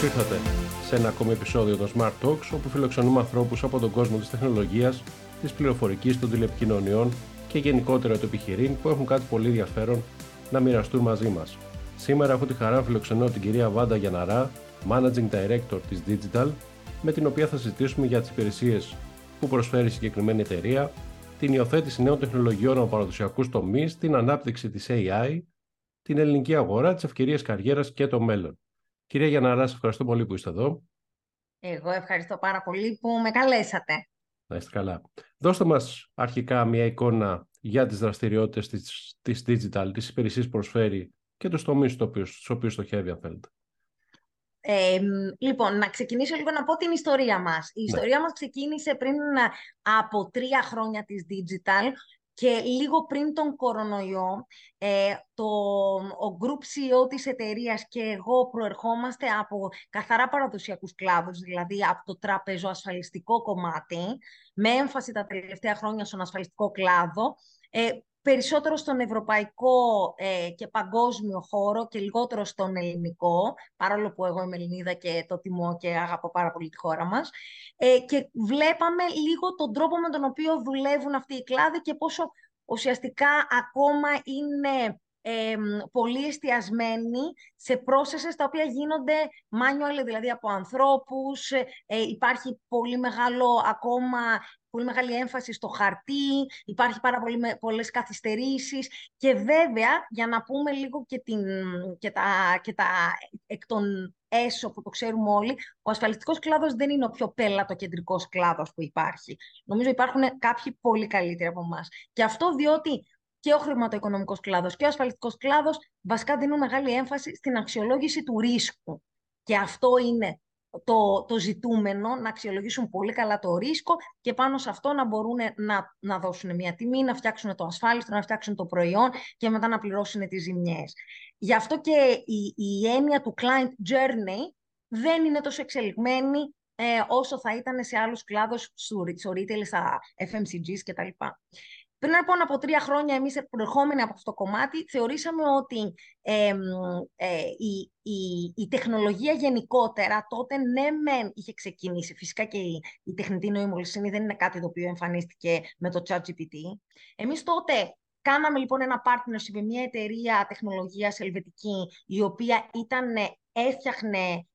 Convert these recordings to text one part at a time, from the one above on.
καλησπέρα και καλώς ήρθατε σε ένα ακόμη επεισόδιο των Smart Talks, όπου φιλοξενούμε ανθρώπους από τον κόσμο της τεχνολογίας, της πληροφορικής, των τηλεπικοινωνιών και γενικότερα του επιχειρήν που έχουν κάτι πολύ ενδιαφέρον να μοιραστούν μαζί μας. Σήμερα έχω τη χαρά να φιλοξενώ την κυρία Βάντα Γιαναρά, Managing Director της Digital, με την οποία θα συζητήσουμε για τις υπηρεσίες που προσφέρει η συγκεκριμένη εταιρεία, την υιοθέτηση νέων τεχνολογιών από παραδοσιακούς τομείς, την ανάπτυξη της AI, την ελληνική αγορά, τις ευκαιρίες καριέρας και το μέλλον. Κυρία Γιαναρά, σας ευχαριστώ πολύ που είστε εδώ. Εγώ ευχαριστώ πάρα πολύ που με καλέσατε. Να είστε καλά. Δώστε μας αρχικά μια εικόνα για τις δραστηριότητες της, της digital, τις υπηρεσίες που προσφέρει και τους τομείς στους οποίους στοχεύει, αν θέλετε. Ε, λοιπόν, να ξεκινήσω λίγο να πω την ιστορία μας. Η ναι. ιστορία μας ξεκίνησε πριν από τρία χρόνια της Digital, και λίγο πριν τον κορονοϊό, ε, το, ο group CEO της εταιρείας και εγώ προερχόμαστε από καθαρά παραδοσιακούς κλάδους, δηλαδή από το τραπεζοασφαλιστικό κομμάτι, με έμφαση τα τελευταία χρόνια στον ασφαλιστικό κλάδο, ε, περισσότερο στον ευρωπαϊκό ε, και παγκόσμιο χώρο και λιγότερο στον ελληνικό, παρόλο που εγώ είμαι Ελληνίδα και το τιμώ και αγαπώ πάρα πολύ τη χώρα μας. Ε, και βλέπαμε λίγο τον τρόπο με τον οποίο δουλεύουν αυτοί οι κλάδοι και πόσο ουσιαστικά ακόμα είναι ε, πολύ εστιασμένοι σε processes τα οποία γίνονται manual, δηλαδή από ανθρώπους. Ε, υπάρχει πολύ μεγάλο ακόμα πολύ μεγάλη έμφαση στο χαρτί, υπάρχει πάρα πολύ, πολλές καθυστερήσεις και βέβαια, για να πούμε λίγο και, την, και, τα, και τα εκ των έσω που το ξέρουμε όλοι, ο ασφαλιστικός κλάδος δεν είναι ο πιο πέλατο κεντρικός κλάδος που υπάρχει. Νομίζω υπάρχουν κάποιοι πολύ καλύτεροι από εμάς. Και αυτό διότι και ο χρηματοοικονομικός κλάδος και ο ασφαλιστικός κλάδος βασικά δίνουν μεγάλη έμφαση στην αξιολόγηση του ρίσκου. Και αυτό είναι το, το ζητούμενο, να αξιολογήσουν πολύ καλά το ρίσκο και πάνω σε αυτό να μπορούν να, να δώσουν μια τιμή, να φτιάξουν το ασφάλιστο, να φτιάξουν το προϊόν και μετά να πληρώσουν τις ζημιές. Γι' αυτό και η, η έννοια του client journey δεν είναι τόσο εξελιγμένη ε, όσο θα ήταν σε άλλους κλάδους, στο retail, στα FMCGs κτλ. Πριν λοιπόν από τρία χρόνια, εμείς προερχόμενοι από αυτό το κομμάτι, θεωρήσαμε ότι ε, η, η, η, τεχνολογία γενικότερα τότε ναι μεν είχε ξεκινήσει. Φυσικά και η, η τεχνητή νοημοσύνη δεν είναι κάτι το οποίο εμφανίστηκε με το ChatGPT. Εμείς τότε κάναμε λοιπόν ένα partnership με μια εταιρεία τεχνολογίας ελβετική, η οποία ήταν, έφτιαχνε,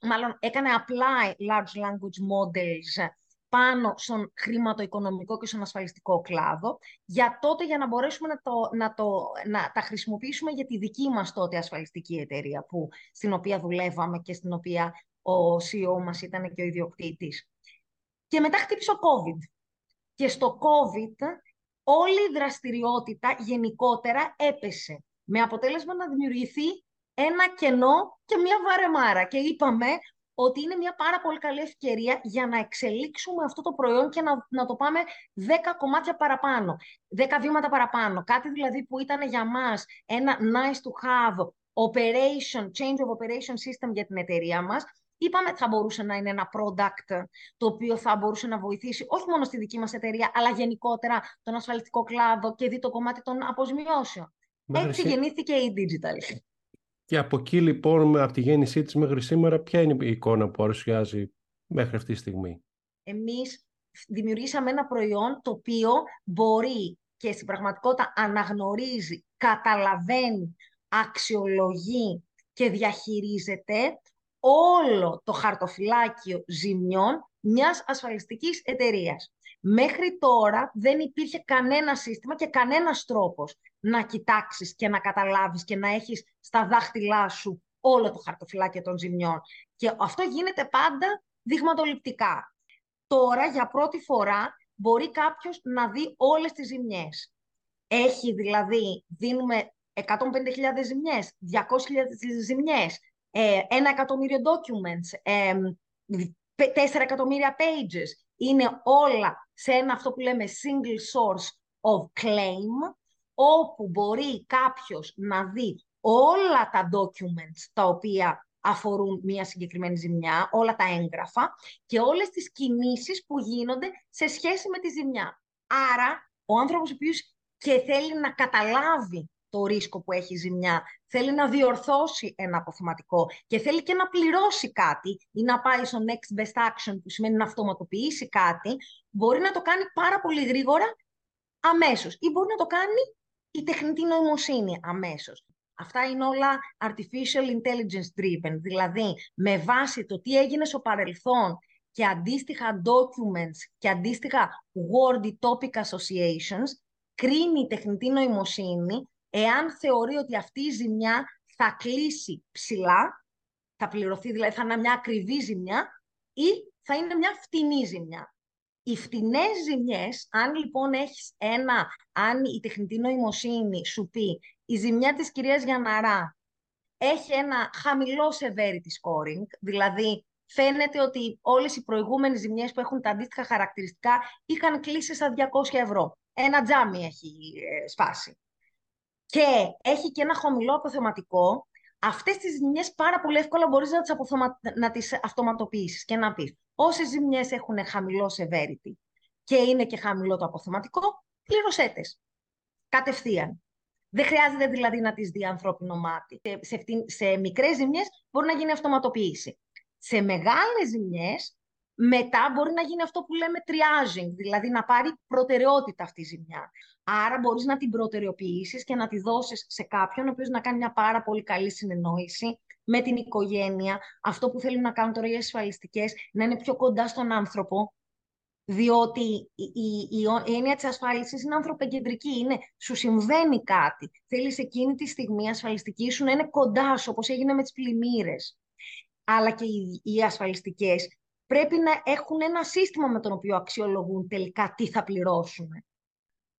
μάλλον έκανε apply large language models πάνω στον χρηματοοικονομικό και στον ασφαλιστικό κλάδο, για τότε για να μπορέσουμε να, το, να, το, να τα χρησιμοποιήσουμε για τη δική μας τότε ασφαλιστική εταιρεία, που, στην οποία δουλεύαμε και στην οποία ο CEO μας ήταν και ο ιδιοκτήτης. Και μετά χτύπησε ο COVID. Και στο COVID όλη η δραστηριότητα γενικότερα έπεσε, με αποτέλεσμα να δημιουργηθεί ένα κενό και μια βαρεμάρα. Και είπαμε ότι είναι μια πάρα πολύ καλή ευκαιρία για να εξελίξουμε αυτό το προϊόν και να, να το πάμε 10 κομμάτια παραπάνω, 10 βήματα παραπάνω. Κάτι δηλαδή που ήταν για μας ένα nice to have operation, change of operation system για την εταιρεία μας, είπαμε ότι θα μπορούσε να είναι ένα product το οποίο θα μπορούσε να βοηθήσει όχι μόνο στη δική μας εταιρεία, αλλά γενικότερα τον ασφαλιστικό κλάδο και δει το κομμάτι των αποζημιώσεων. Έτσι γεννήθηκε η Digital. Και από εκεί λοιπόν, από τη γέννησή της μέχρι σήμερα, ποια είναι η εικόνα που παρουσιάζει μέχρι αυτή τη στιγμή; Εμείς δημιουργήσαμε ένα προϊόν το οποίο μπορεί και στην πραγματικότητα αναγνωρίζει, καταλαβαίνει, αξιολογεί και διαχειρίζεται όλο το χαρτοφυλάκιο ζημιών μιας ασφαλιστικής εταιρείας. Μέχρι τώρα δεν υπήρχε κανένα σύστημα και κανένας τρόπος να κοιτάξεις και να καταλάβεις και να έχεις στα δάχτυλά σου όλο το χαρτοφυλάκιο των ζημιών. Και αυτό γίνεται πάντα δειγματοληπτικά. Τώρα, για πρώτη φορά, μπορεί κάποιος να δει όλες τις ζημιές. Έχει δηλαδή, δίνουμε 150.000 ζημιές, 200.000 ζημιές, ε, ένα εκατομμύριο documents, ε, 4 εκατομμύρια pages. Είναι όλα σε ένα αυτό που λέμε single source of claim, όπου μπορεί κάποιος να δει όλα τα documents τα οποία αφορούν μια συγκεκριμένη ζημιά, όλα τα έγγραφα και όλες τις κινήσεις που γίνονται σε σχέση με τη ζημιά. Άρα, ο άνθρωπος ο οποίος και θέλει να καταλάβει το ρίσκο που έχει ζημιά. Θέλει να διορθώσει ένα αποθεματικό και θέλει και να πληρώσει κάτι ή να πάει στο next best action που σημαίνει να αυτοματοποιήσει κάτι. Μπορεί να το κάνει πάρα πολύ γρήγορα αμέσως ή μπορεί να το κάνει η τεχνητή νοημοσύνη αμέσως. Αυτά είναι όλα artificial intelligence driven, δηλαδή με βάση το τι έγινε στο παρελθόν και αντίστοιχα documents και αντίστοιχα word topic associations, κρίνει η τεχνητή νοημοσύνη εάν θεωρεί ότι αυτή η ζημιά θα κλείσει ψηλά, θα πληρωθεί, δηλαδή θα είναι μια ακριβή ζημιά ή θα είναι μια φτηνή ζημιά. Οι φτηνές ζημιές, αν λοιπόν έχεις ένα, αν η τεχνητή νοημοσύνη σου πει η ζημιά της κυρίας Γιαναρά έχει ένα χαμηλό severity scoring, δηλαδή φαίνεται ότι όλες οι προηγούμενες ζημιές που έχουν τα αντίστοιχα χαρακτηριστικά είχαν κλείσει στα 200 ευρώ. Ένα τζάμι έχει ε, σπάσει. Και έχει και ένα χαμηλό αποθεματικό. Αυτές τις ζημιές πάρα πολύ εύκολα μπορείς να τις, αποθεμα... να τις αυτοματοποιήσεις και να πεις όσες ζημιές έχουν χαμηλό severity και είναι και χαμηλό το αποθεματικό, πλήρωσέ Κατευθείαν. Δεν χρειάζεται δηλαδή να τις δει ανθρώπινο μάτι. Σε, σε, σε μικρές ζημιές μπορεί να γίνει αυτοματοποίηση. Σε μεγάλες ζημιές, μετά μπορεί να γίνει αυτό που λέμε triaging, δηλαδή να πάρει προτεραιότητα αυτή η ζημιά. Άρα μπορείς να την προτεραιοποιήσεις και να τη δώσεις σε κάποιον, ο οποίος να κάνει μια πάρα πολύ καλή συνεννόηση με την οικογένεια. Αυτό που θέλουν να κάνουν τώρα οι ασφαλιστικές, να είναι πιο κοντά στον άνθρωπο, διότι η, η, η, έννοια της ασφάλισης είναι ανθρωπεκεντρική, είναι σου συμβαίνει κάτι. Θέλεις εκείνη τη στιγμή ασφαλιστική σου να είναι κοντά σου, όπως έγινε με τις πλημμύρες αλλά και οι, οι ασφαλιστικές, πρέπει να έχουν ένα σύστημα με τον οποίο αξιολογούν τελικά τι θα πληρώσουν.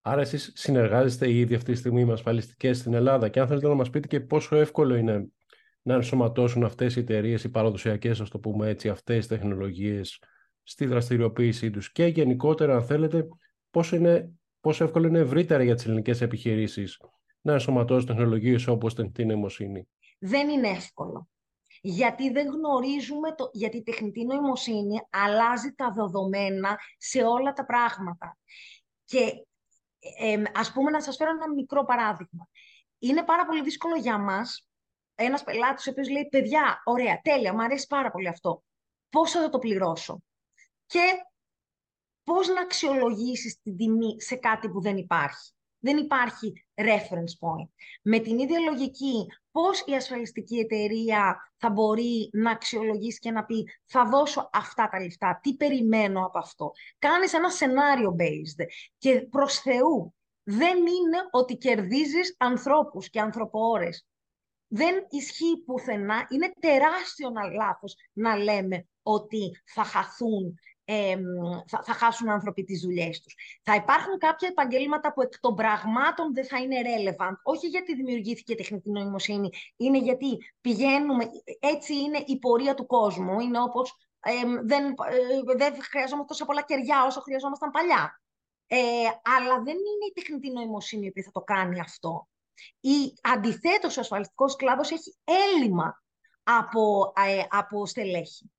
Άρα εσείς συνεργάζεστε ήδη αυτή τη στιγμή με ασφαλιστικές στην Ελλάδα και αν θέλετε να μας πείτε και πόσο εύκολο είναι να ενσωματώσουν αυτές οι εταιρείες, οι παραδοσιακές, ας το πούμε έτσι, αυτές τις τεχνολογίες στη δραστηριοποίησή τους και γενικότερα, αν θέλετε, πόσο, είναι, πόσο εύκολο είναι ευρύτερα για τις ελληνικές επιχειρήσεις να ενσωματώσουν τεχνολογίες όπως την νοημοσύνη. Δεν είναι εύκολο γιατί δεν γνωρίζουμε, το, γιατί η τεχνητή νοημοσύνη αλλάζει τα δεδομένα σε όλα τα πράγματα. Και ε, ας πούμε να σας φέρω ένα μικρό παράδειγμα. Είναι πάρα πολύ δύσκολο για μας, ένας πελάτης ο οποίος λέει «Παιδιά, ωραία, τέλεια, μου αρέσει πάρα πολύ αυτό. Πώς θα το πληρώσω» και πώς να αξιολογήσεις την τιμή σε κάτι που δεν υπάρχει. Δεν υπάρχει reference point. Με την ίδια λογική, πώς η ασφαλιστική εταιρεία θα μπορεί να αξιολογήσει και να πει θα δώσω αυτά τα λεφτά, τι περιμένω από αυτό. Κάνεις ένα σενάριο based και προς Θεού δεν είναι ότι κερδίζεις ανθρώπους και ανθρωποόρες. Δεν ισχύει πουθενά, είναι τεράστιο να λάθος να λέμε ότι θα χαθούν θα, θα χάσουν άνθρωποι τις δουλειές τους. Θα υπάρχουν κάποια επαγγέλματα που εκ των πραγμάτων δεν θα είναι relevant, όχι γιατί δημιουργήθηκε τεχνητή νοημοσύνη, είναι γιατί πηγαίνουμε, έτσι είναι η πορεία του κόσμου, είναι όπως δεν, ε, δεν χρειαζόμαστε τόσο πολλά κεριά όσο χρειαζόμασταν παλιά. Ε, αλλά δεν είναι η τεχνητή νοημοσύνη που θα το κάνει αυτό. Η, αντιθέτως, ο ασφαλιστικός κλάδος έχει έλλειμμα από, ε, από στελέχη.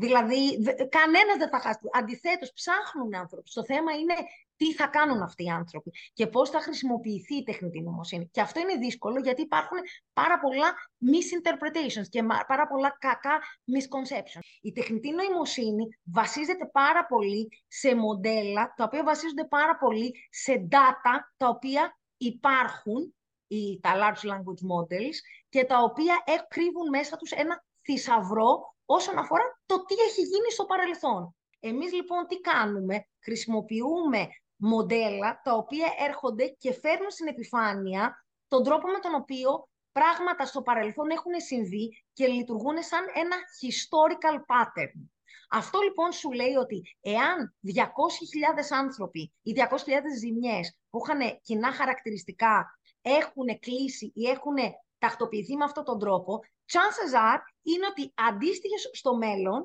Δηλαδή, κανένας δεν θα χάσει. Αντιθέτως, ψάχνουν άνθρωποι. Το θέμα είναι τι θα κάνουν αυτοί οι άνθρωποι και πώς θα χρησιμοποιηθεί η τεχνητή νοημοσύνη. Και αυτό είναι δύσκολο γιατί υπάρχουν πάρα πολλά misinterpretations και πάρα πολλά κακά misconceptions. Η τεχνητή νοημοσύνη βασίζεται πάρα πολύ σε μοντέλα, τα οποία βασίζονται πάρα πολύ σε data τα οποία υπάρχουν, τα large language models, και τα οποία κρύβουν μέσα τους ένα θησαυρό όσον αφορά το τι έχει γίνει στο παρελθόν. Εμείς λοιπόν τι κάνουμε, χρησιμοποιούμε μοντέλα τα οποία έρχονται και φέρνουν στην επιφάνεια τον τρόπο με τον οποίο πράγματα στο παρελθόν έχουν συμβεί και λειτουργούν σαν ένα historical pattern. Αυτό λοιπόν σου λέει ότι εάν 200.000 άνθρωποι ή 200.000 ζημιές που είχαν κοινά χαρακτηριστικά έχουν κλείσει ή έχουν τακτοποιηθεί με αυτόν τον τρόπο, chances are είναι ότι αντίστοιχες στο μέλλον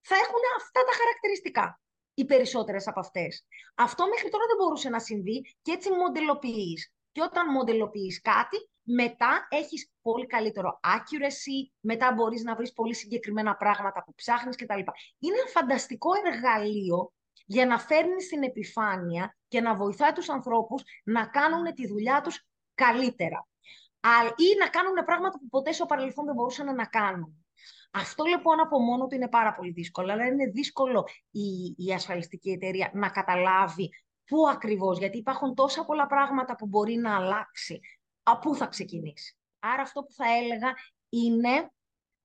θα έχουν αυτά τα χαρακτηριστικά. Οι περισσότερες από αυτές. Αυτό μέχρι τώρα δεν μπορούσε να συμβεί και έτσι μοντελοποιείς. Και όταν μοντελοποιείς κάτι, μετά έχεις πολύ καλύτερο accuracy, μετά μπορείς να βρεις πολύ συγκεκριμένα πράγματα που ψάχνεις κτλ. Είναι ένα φανταστικό εργαλείο για να φέρνεις στην επιφάνεια και να βοηθάει τους ανθρώπους να κάνουν τη δουλειά τους καλύτερα. Ή να κάνουν πράγματα που ποτέ στο παρελθόν δεν μπορούσαν να κάνουν. Αυτό λοιπόν από μόνο του είναι πάρα πολύ δύσκολο, αλλά είναι δύσκολο η, η ασφαλιστική εταιρεία να καταλάβει πού ακριβώς, γιατί υπάρχουν τόσα πολλά πράγματα που μπορεί να αλλάξει. Από πού θα ξεκινήσει. Άρα αυτό που θα έλεγα είναι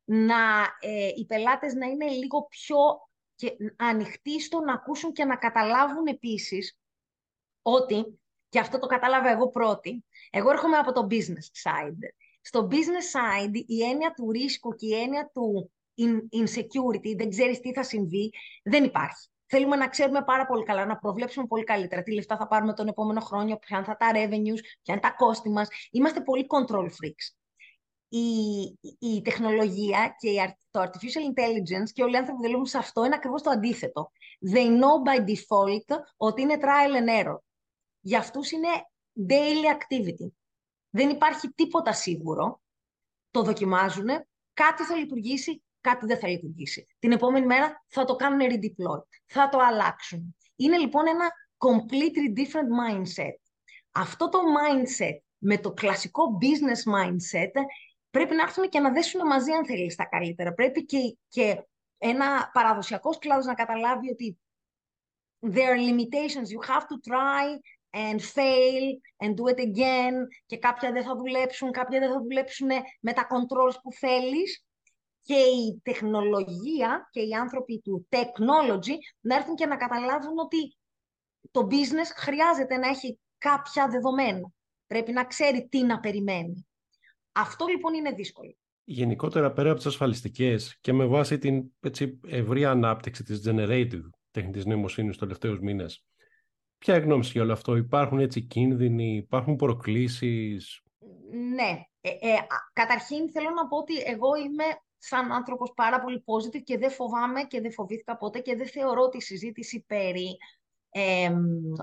να, ε, οι πελάτες να είναι λίγο πιο και ανοιχτοί στο να ακούσουν και να καταλάβουν επίσης ότι, και αυτό το κατάλαβα εγώ πρώτη, εγώ έρχομαι από το business side. Στο business side η έννοια του ρίσκου και η έννοια του insecurity, δεν ξέρεις τι θα συμβεί, δεν υπάρχει. Θέλουμε να ξέρουμε πάρα πολύ καλά, να προβλέψουμε πολύ καλύτερα τι λεφτά θα πάρουμε τον επόμενο χρόνο, ποια θα τα revenues, ποια είναι τα κόστη μας. Είμαστε πολύ control freaks η, η τεχνολογία και το artificial intelligence και όλοι οι άνθρωποι που δουλεύουν σε αυτό είναι ακριβώς το αντίθετο. They know by default ότι είναι trial and error. Για αυτούς είναι daily activity. Δεν υπάρχει τίποτα σίγουρο. Το δοκιμάζουν, κάτι θα λειτουργήσει, κάτι δεν θα λειτουργήσει. Την επόμενη μέρα θα το κάνουν redeploy, θα το αλλάξουν. Είναι λοιπόν ένα completely different mindset. Αυτό το mindset με το κλασικό business mindset πρέπει να έρθουν και να δέσουν μαζί, αν θέλεις, τα καλύτερα. Πρέπει και, και ένα παραδοσιακός κλάδος να καταλάβει ότι there are limitations. You have to try and fail and do it again. Και κάποια δεν θα δουλέψουν, κάποια δεν θα δουλέψουν με τα controls που θέλεις. Και η τεχνολογία και οι άνθρωποι του technology να έρθουν και να καταλάβουν ότι το business χρειάζεται να έχει κάποια δεδομένα. Πρέπει να ξέρει τι να περιμένει. Αυτό λοιπόν είναι δύσκολο. Γενικότερα πέρα από τις ασφαλιστικές και με βάση την έτσι, ευρύ ανάπτυξη της generative τεχνητής νοημοσύνης στους τελευταίους μήνες, ποια γνώμη για όλο αυτό, υπάρχουν έτσι κίνδυνοι, υπάρχουν προκλήσεις; Ναι, ε, ε, καταρχήν θέλω να πω ότι εγώ είμαι σαν άνθρωπος πάρα πολύ positive και δεν φοβάμαι και δεν φοβήθηκα ποτέ και δεν θεωρώ ότι η συζήτηση περί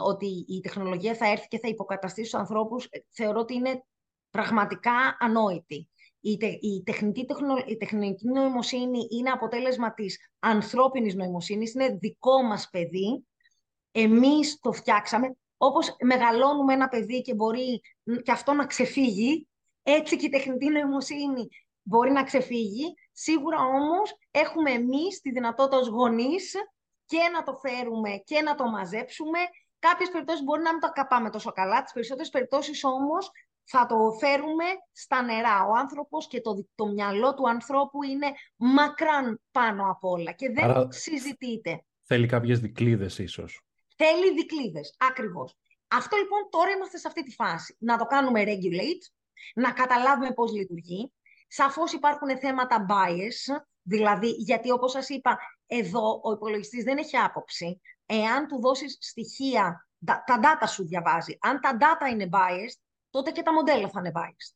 ότι η τεχνολογία θα έρθει και θα υποκαταστήσει τους ανθρώπους, ε, θεωρώ ότι είναι πραγματικά ανόητη. Η, η, τεχνητή, η τεχνητή νοημοσύνη είναι αποτέλεσμα της ανθρώπινης νοημοσύνης, είναι δικό μας παιδί. Εμείς το φτιάξαμε. Όπως μεγαλώνουμε ένα παιδί και μπορεί και αυτό να ξεφύγει, έτσι και η τεχνητή νοημοσύνη μπορεί να ξεφύγει. Σίγουρα όμως έχουμε εμείς τη δυνατότητα ως γονείς και να το φέρουμε και να το μαζέψουμε. Κάποιες περιπτώσεις μπορεί να μην το καπάμε τόσο καλά, τις περισσότερες περιπτώσεις όμως θα το φέρουμε στα νερά. Ο άνθρωπος και το, το μυαλό του ανθρώπου είναι μακράν πάνω απ' όλα και δεν Άρα, συζητείται. Θέλει κάποιες δικλίδες ίσως. Θέλει δικλίδες, ακριβώς. Αυτό λοιπόν τώρα είμαστε σε αυτή τη φάση. Να το κάνουμε regulate, να καταλάβουμε πώς λειτουργεί. Σαφώς υπάρχουν θέματα bias, δηλαδή γιατί όπως σας είπα, εδώ ο υπολογιστής δεν έχει άποψη. Εάν του δώσεις στοιχεία, τα, τα data σου διαβάζει. Αν τα data είναι biased, τότε και τα μοντέλα θα είναι biased.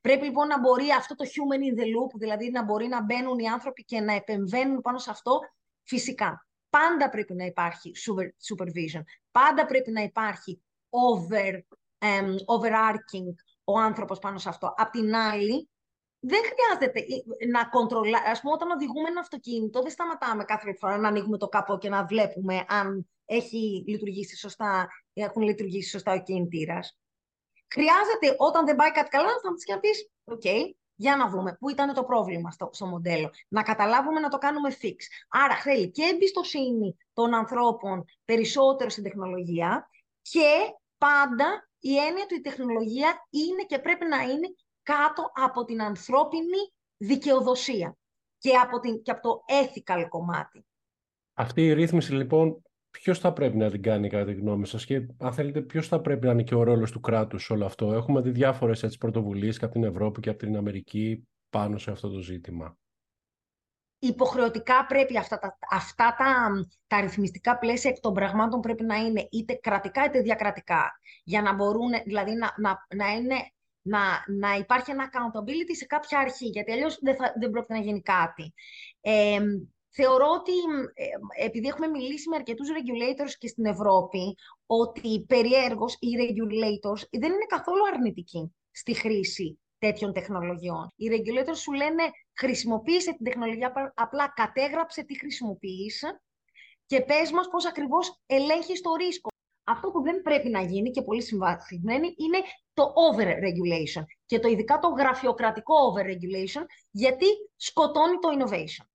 Πρέπει λοιπόν να μπορεί αυτό το human in the loop, δηλαδή να μπορεί να μπαίνουν οι άνθρωποι και να επεμβαίνουν πάνω σε αυτό, φυσικά. Πάντα πρέπει να υπάρχει supervision. Πάντα πρέπει να υπάρχει over, um, overarching ο άνθρωπος πάνω σε αυτό. Απ' την άλλη, δεν χρειάζεται να κοντρολά... Ας πούμε, όταν οδηγούμε ένα αυτοκίνητο, δεν σταματάμε κάθε φορά να ανοίγουμε το καπό και να βλέπουμε αν έχει λειτουργήσει σωστά, έχουν λειτουργήσει σωστά ο κινητήρας. Χρειάζεται όταν δεν πάει κάτι καλά να σταματήσει και να πει: OK, για να δούμε πού ήταν το πρόβλημα στο, στο μοντέλο. Να καταλάβουμε να το κάνουμε fix. Άρα θέλει και εμπιστοσύνη των ανθρώπων περισσότερο στην τεχνολογία και πάντα η έννοια του η τεχνολογία είναι και πρέπει να είναι κάτω από την ανθρώπινη δικαιοδοσία και από, την, και από το ethical κομμάτι. Αυτή η ρύθμιση λοιπόν ποιος θα πρέπει να την κάνει κατά τη γνώμη σας και αν θέλετε, ποιος θα πρέπει να είναι και ο ρόλος του κράτους σε όλο αυτό; Έχουμε δει διάφορες πρωτοβουλίες και από την Ευρώπη και από την Αμερική πάνω σε αυτό το ζήτημα. Υποχρεωτικά πρέπει αυτά τα, αυτά τα, τα ρυθμιστικά πλαίσια εκ των πραγμάτων πρέπει να είναι είτε κρατικά είτε διακρατικά. Για να μπορούν, δηλαδή να, να, να, είναι, να, να υπάρχει ένα accountability σε κάποια αρχή, γιατί αλλιώς δεν, θα, δεν πρόκειται να γίνει κάτι. Ε, Θεωρώ ότι, ε, επειδή έχουμε μιλήσει με αρκετούς regulators και στην Ευρώπη, ότι περιέργως οι regulators δεν είναι καθόλου αρνητικοί στη χρήση τέτοιων τεχνολογιών. Οι regulators σου λένε χρησιμοποίησε την τεχνολογία, απλά κατέγραψε τι χρησιμοποιείς και πες μας πώς ακριβώς ελέγχεις το ρίσκο. Αυτό που δεν πρέπει να γίνει και πολύ συμβασισμένη είναι το over-regulation και το ειδικά το γραφειοκρατικό over-regulation γιατί σκοτώνει το innovation.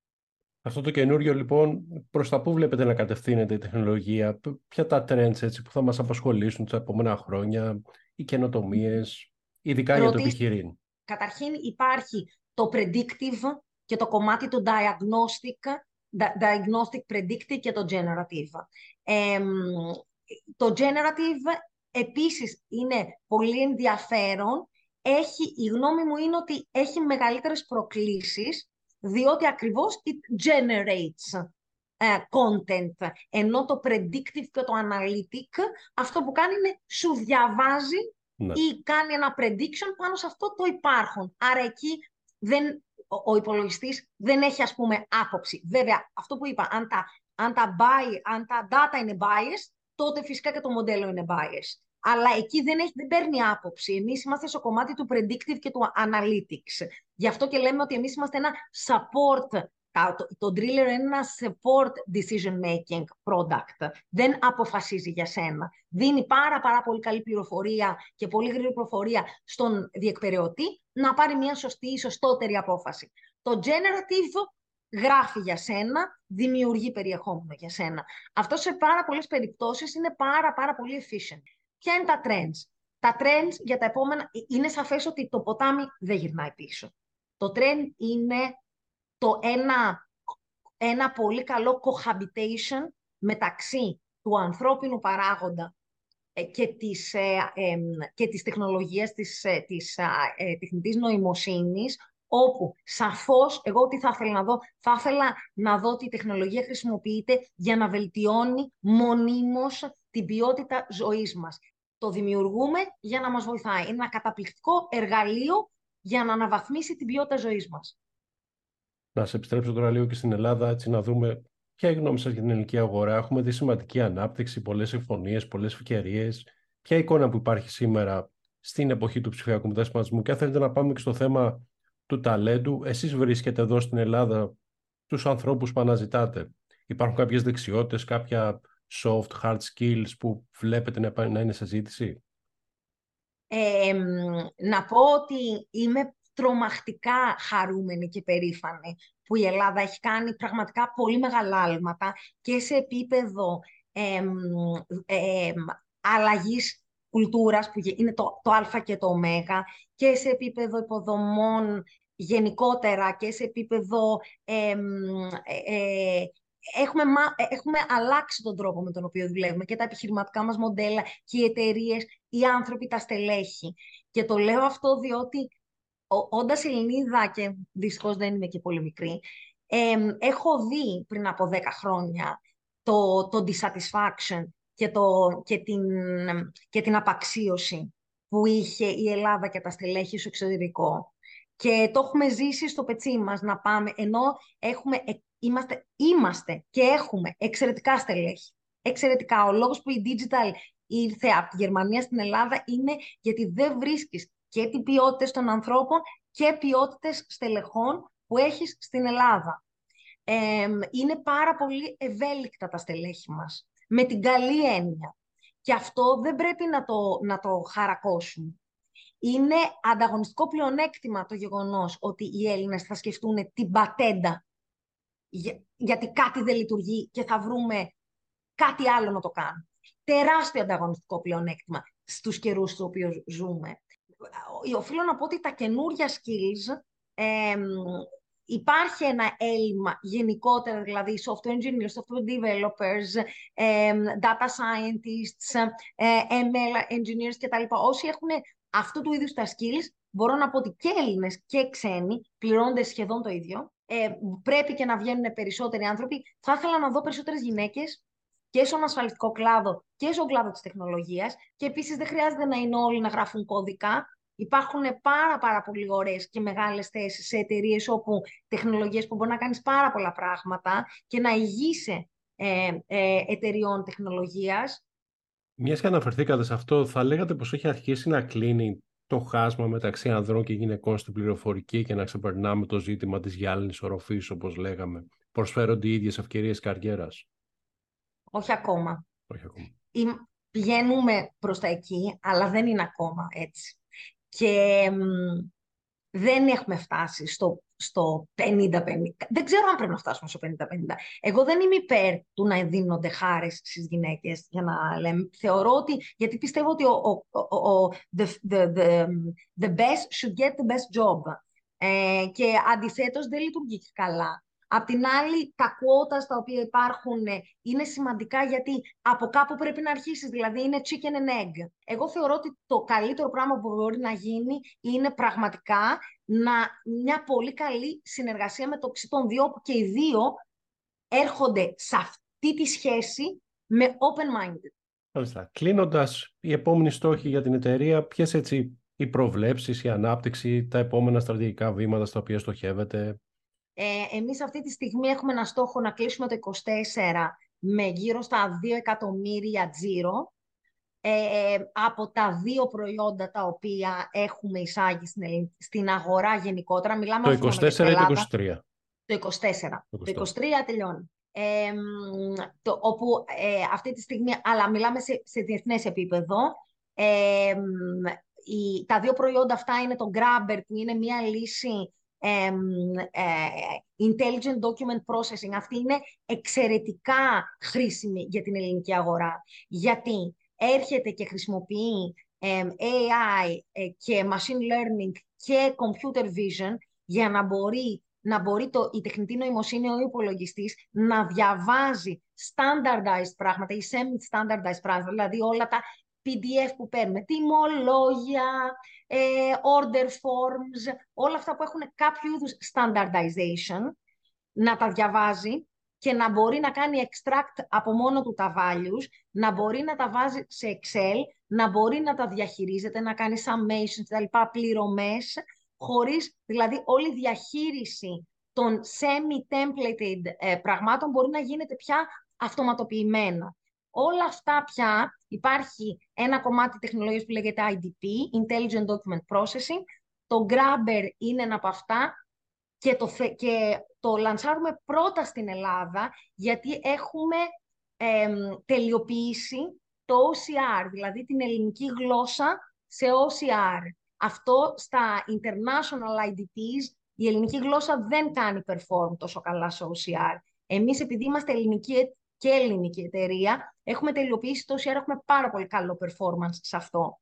Αυτό το καινούριο λοιπόν, προς τα πού βλέπετε να κατευθύνεται η τεχνολογία, ποια τα trends έτσι, που θα μας απασχολήσουν τα επόμενα χρόνια, οι καινοτομίες, ειδικά για το επιχειρήν; Καταρχήν υπάρχει το predictive και το κομμάτι του diagnostic, diagnostic predictive και το generative. το generative επίσης είναι πολύ ενδιαφέρον. Έχει, η γνώμη μου είναι ότι έχει μεγαλύτερες προκλήσεις διότι ακριβώς it generates uh, content, ενώ το predictive και το analytic αυτό που κάνει είναι σου διαβάζει ναι. ή κάνει ένα prediction πάνω σε αυτό το υπάρχον. Άρα εκεί δεν, ο, ο υπολογιστής δεν έχει ας πούμε άποψη. Βέβαια, αυτό που είπα, αν τα, αν τα, buy, αν τα data είναι biased, τότε φυσικά και το μοντέλο είναι biased αλλά εκεί δεν, έχει, δεν παίρνει άποψη. Εμείς είμαστε στο κομμάτι του predictive και του analytics. Γι' αυτό και λέμε ότι εμείς είμαστε ένα support το, το driller είναι ένα support decision making product. Δεν αποφασίζει για σένα. Δίνει πάρα πάρα πολύ καλή πληροφορία και πολύ γρήγορη πληροφορία στον διεκπαιρεωτή να πάρει μια σωστή ή σωστότερη απόφαση. Το generative γράφει για σένα, δημιουργεί περιεχόμενο για σένα. Αυτό σε πάρα πολλές περιπτώσεις είναι πάρα πάρα πολύ efficient. Ποια είναι τα trends; Τα trends για τα επόμενα... Ε, είναι σαφές ότι το ποτάμι δεν γυρνάει πίσω. Το trend είναι το ένα, ένα πολύ καλό cohabitation μεταξύ του ανθρώπινου παράγοντα ε, και της, ε, και της τεχνολογίας της, της τεχνητής νοημοσύνης, όπου σαφώς, εγώ τι θα ήθελα να δω, θα ήθελα να δω ότι η τεχνολογία χρησιμοποιείται για να βελτιώνει μονίμως την ποιότητα ζωής μας το δημιουργούμε για να μας βοηθάει. Είναι ένα καταπληκτικό εργαλείο για να αναβαθμίσει την ποιότητα ζωής μας. Να σε επιστρέψω τώρα λίγο και στην Ελλάδα, έτσι να δούμε ποια είναι η γνώμη σας για την ελληνική αγορά. Έχουμε δει σημαντική ανάπτυξη, πολλές συμφωνίες, πολλές ευκαιρίες. Ποια εικόνα που υπάρχει σήμερα στην εποχή του ψηφιακού μετασχηματισμού και αν θέλετε να πάμε και στο θέμα του ταλέντου, εσείς βρίσκετε εδώ στην Ελλάδα τους ανθρώπους που αναζητάτε. Υπάρχουν κάποιες δεξιότητες, κάποια soft, hard skills που βλέπετε να, να είναι σε ζήτηση; να πω ότι είμαι τρομακτικά χαρούμενη και περήφανη που η Ελλάδα έχει κάνει πραγματικά πολύ μεγάλα άλματα και σε επίπεδο ε, ε, αλλαγής κουλτούρας που είναι το, το α και το ω και σε επίπεδο υποδομών γενικότερα και σε επίπεδο ε, έχουμε, ε, έχουμε αλλάξει τον τρόπο με τον οποίο δουλεύουμε και τα επιχειρηματικά μας μοντέλα και οι εταιρείες, οι άνθρωποι, τα στελέχη. Και το λέω αυτό διότι όντας Ελληνίδα και δυστυχώς δεν είμαι και πολύ μικρή, έχω δει πριν από 10 χρόνια το, το dissatisfaction και, το, και, την, και την απαξίωση που είχε η Ελλάδα και τα στελέχη στο εξωτερικό. Και το έχουμε ζήσει στο πετσί μας να πάμε, ενώ έχουμε είμαστε, είμαστε και έχουμε εξαιρετικά στελέχη. Εξαιρετικά. Ο λόγος που η Digital ήρθε από τη Γερμανία στην Ελλάδα είναι γιατί δεν βρίσκεις και τι ποιότητες των ανθρώπων και ποιότητες στελεχών που έχεις στην Ελλάδα. είναι πάρα πολύ ευέλικτα τα στελέχη μας, με την καλή έννοια. Και αυτό δεν πρέπει να το, να το χαρακώσουμε. Είναι ανταγωνιστικό πλεονέκτημα το γεγονός ότι οι Έλληνες θα σκεφτούν την πατέντα γιατί κάτι δεν λειτουργεί και θα βρούμε κάτι άλλο να το κάνουμε. Τεράστιο ανταγωνιστικό πλεονέκτημα στους καιρούς στους οποίους ζούμε. Οφείλω να πω ότι τα καινούργια skills υπάρχει ένα έλλειμμα γενικότερα, δηλαδή software engineers, software developers, data scientists, ε, ML engineers κτλ. Όσοι έχουν αυτού του είδους τα skills, μπορώ να πω ότι και Έλληνες και ξένοι πληρώνονται σχεδόν το ίδιο ε, πρέπει και να βγαίνουν περισσότεροι άνθρωποι. Θα ήθελα να δω περισσότερες γυναίκες και στον ασφαλιστικό κλάδο και στον κλάδο της τεχνολογίας. Και επίσης δεν χρειάζεται να είναι όλοι να γράφουν κώδικα. Υπάρχουν πάρα, πάρα πολύ ωραίες και μεγάλες θέσεις σε εταιρείες όπου τεχνολογίες που μπορεί να κάνεις πάρα πολλά πράγματα και να ηγείσαι ε, ε, εταιριών τεχνολογίας. Μιας και αναφερθήκατε σε αυτό, θα λέγατε πως έχει αρχίσει να κλείνει το χάσμα μεταξύ ανδρών και γυναικών στην πληροφορική και να ξεπερνάμε το ζήτημα της γυάλινης οροφής, όπως λέγαμε. Προσφέρονται οι ίδιες ευκαιρίες καριέρας; Όχι ακόμα. Όχι ακόμα. πηγαίνουμε προς τα εκεί, αλλά δεν είναι ακόμα έτσι. Και δεν έχουμε φτάσει στο, στο 50-50. Δεν ξέρω αν πρέπει να φτάσουμε στο 50-50. Εγώ δεν είμαι υπέρ του να δίνονται χάρες στις γυναίκες, για να λέμε. Θεωρώ ότι, γιατί πιστεύω ότι ο, ο, the, the, the, the best should get the best job. Ε, και αντιθέτως δεν λειτουργεί καλά. Απ' την άλλη, τα κουότα τα οποία υπάρχουν ε, είναι σημαντικά γιατί από κάπου πρέπει να αρχίσεις, δηλαδή είναι chicken and egg. Εγώ θεωρώ ότι το καλύτερο πράγμα που μπορεί να γίνει είναι πραγματικά να, μια πολύ καλή συνεργασία μεταξύ των δύο, που και οι δύο έρχονται σε αυτή τη σχέση με open-minded. Μάλιστα. Κλείνοντας, οι επόμενοι στόχοι για την εταιρεία, ποιες έτσι οι προβλέψεις, η ανάπτυξη, τα επόμενα στρατηγικά βήματα στα οποία στοχεύετε; Ε, εμείς αυτή τη στιγμή έχουμε ένα στόχο να κλείσουμε το 24 με γύρω στα 2 εκατομμύρια τζίρο ε, από τα δύο προϊόντα τα οποία έχουμε εισάγει στην, στην αγορά γενικότερα. Μιλάμε το 24 ή το 23. Το 24. Το 23, τελειώνει. Ε, το, όπου ε, αυτή τη στιγμή, αλλά μιλάμε σε, σε διεθνές επίπεδο, ε, η, τα δύο προϊόντα αυτά είναι το Grabber, που είναι μια λύση ε, intelligent document processing. Αυτή είναι εξαιρετικά χρήσιμη για την ελληνική αγορά. Γιατί έρχεται και χρησιμοποιεί AI ε, και machine learning και computer vision για να μπορεί, να μπορεί το, η τεχνητή νοημοσύνη, ο υπολογιστής να διαβάζει standardized πράγματα ή semi-standardized πράγματα, δηλαδή όλα τα PDF που παίρνουμε, τιμολόγια, ε, order forms, όλα αυτά που έχουν κάποιο είδους standardization, να τα διαβάζει και να μπορεί να κάνει extract από μόνο του τα values, να μπορεί να τα βάζει σε Excel, να μπορεί να τα διαχειρίζεται, να κάνει summations, τα λοιπά, πληρωμές, χωρίς, δηλαδή όλη η διαχείριση των semi-templated ε, πραγμάτων μπορεί να γίνεται πια αυτοματοποιημένα. Όλα αυτά πια υπάρχει ένα κομμάτι τεχνολογίας που λέγεται IDP, Intelligent Document Processing. Το Grabber είναι ένα από αυτά και το, και το λανσάρουμε πρώτα στην Ελλάδα γιατί έχουμε τελειοποιήσει το OCR, δηλαδή την ελληνική γλώσσα σε OCR. Αυτό στα international IDPs η ελληνική γλώσσα δεν κάνει perform τόσο καλά σε OCR. Εμείς επειδή είμαστε ελληνική και ελληνική εταιρεία, έχουμε τελειοποιήσει το OCR, έχουμε πάρα πολύ καλό performance σε αυτό.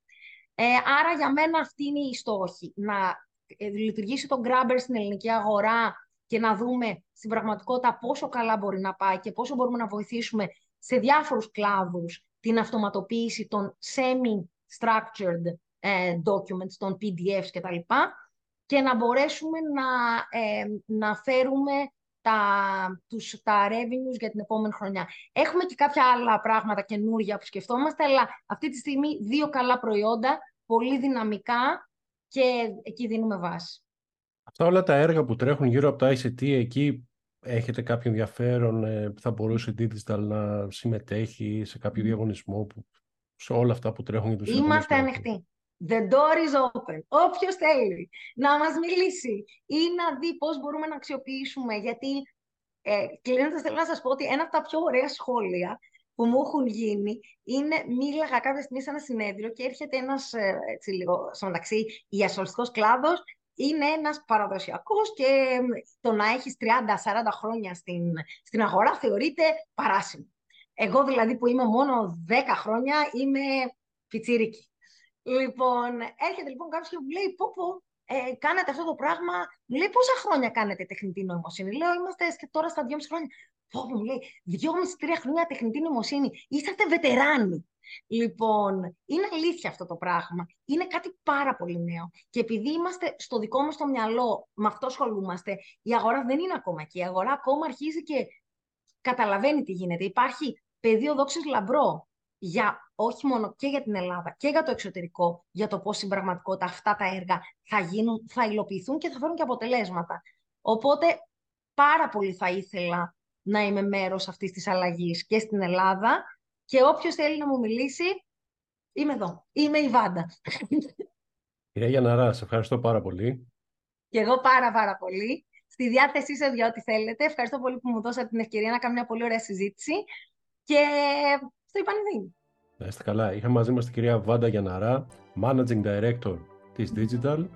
Ε, άρα για μένα αυτή είναι η στόχη, να ε, λειτουργήσει το Grabber στην ελληνική αγορά και να δούμε στην πραγματικότητα πόσο καλά μπορεί να πάει και πόσο μπορούμε να βοηθήσουμε σε διάφορους κλάδους την αυτοματοποίηση των semi-structured ε, documents, των PDFs κτλ. Και να μπορέσουμε να, ε, να φέρουμε τα, τους, τα revenues για την επόμενη χρονιά. Έχουμε και κάποια άλλα πράγματα καινούργια που σκεφτόμαστε, αλλά αυτή τη στιγμή δύο καλά προϊόντα, πολύ δυναμικά και εκεί δίνουμε βάση. Αυτά όλα τα έργα που τρέχουν γύρω από το ICT, εκεί έχετε κάποιο ενδιαφέρον, ε, θα μπορούσε η Digital να συμμετέχει σε κάποιο διαγωνισμό που, σε όλα αυτά που τρέχουν για τους Είμαστε ανοιχτοί. The door is open. Όποιος θέλει να μας μιλήσει ή να δει πώς μπορούμε να αξιοποιήσουμε, γιατί ε, κλείνοντας θέλω να σας πω ότι ένα από τα πιο ωραία σχόλια που μου έχουν γίνει είναι μίλαγα κάποια στιγμή σε ένα συνέδριο και έρχεται ένας, ε, έτσι λίγο, στο μεταξύ, η ασφαλιστικός κλάδος είναι ένας παραδοσιακός και το να έχεις 30-40 χρόνια στην, στην αγορά θεωρείται παράσιμο. Εγώ δηλαδή που είμαι μόνο 10 χρόνια είμαι πιτσίρικη. Λοιπόν, έρχεται λοιπόν κάποιος και μου λέει πω πω, ε, κάνετε αυτό το πράγμα. Μου λέει πόσα χρόνια κάνετε τεχνητή νοημοσύνη; Λέω είμαστε τώρα στα 2,5 χρόνια. Πω, μου λέει, δυόμιση-τρία χρόνια τεχνητή νοημοσύνη. Είσαστε βετεράνοι. Λοιπόν, είναι αλήθεια αυτό το πράγμα. Είναι κάτι πάρα πολύ νέο. Και επειδή είμαστε στο δικό μας το μυαλό, με αυτό ασχολούμαστε, η αγορά δεν είναι ακόμα εκεί. Η αγορά ακόμα αρχίζει και καταλαβαίνει τι γίνεται. Υπάρχει πεδίο δόξης λαμπρό για όχι μόνο και για την Ελλάδα και για το εξωτερικό, για το πώς στην πραγματικότητα αυτά τα έργα θα γίνουν, θα υλοποιηθούν και θα φέρουν και αποτελέσματα. Οπότε πάρα πολύ θα ήθελα να είμαι μέρος αυτής της αλλαγής και στην Ελλάδα και όποιος θέλει να μου μιλήσει, είμαι εδώ. Είμαι η Βάντα. Κυρία Γιαναρά, σε ευχαριστώ πάρα πολύ. Και εγώ πάρα πάρα πολύ. Στη διάθεσή σας για ό,τι θέλετε. Ευχαριστώ πολύ που μου δώσατε την ευκαιρία να κάνω μια πολύ ωραία συζήτηση. Και στο Ιπανιδίνη. Να είστε καλά. Είχαμε μαζί μας την κυρία Βάντα Γιαναρά, Managing Director της Digital.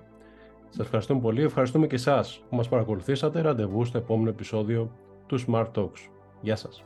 Σας ευχαριστούμε πολύ. Ευχαριστούμε και εσάς που μας παρακολουθήσατε. Ραντεβού στο επόμενο επεισόδιο του Smart Talks. Γεια σας.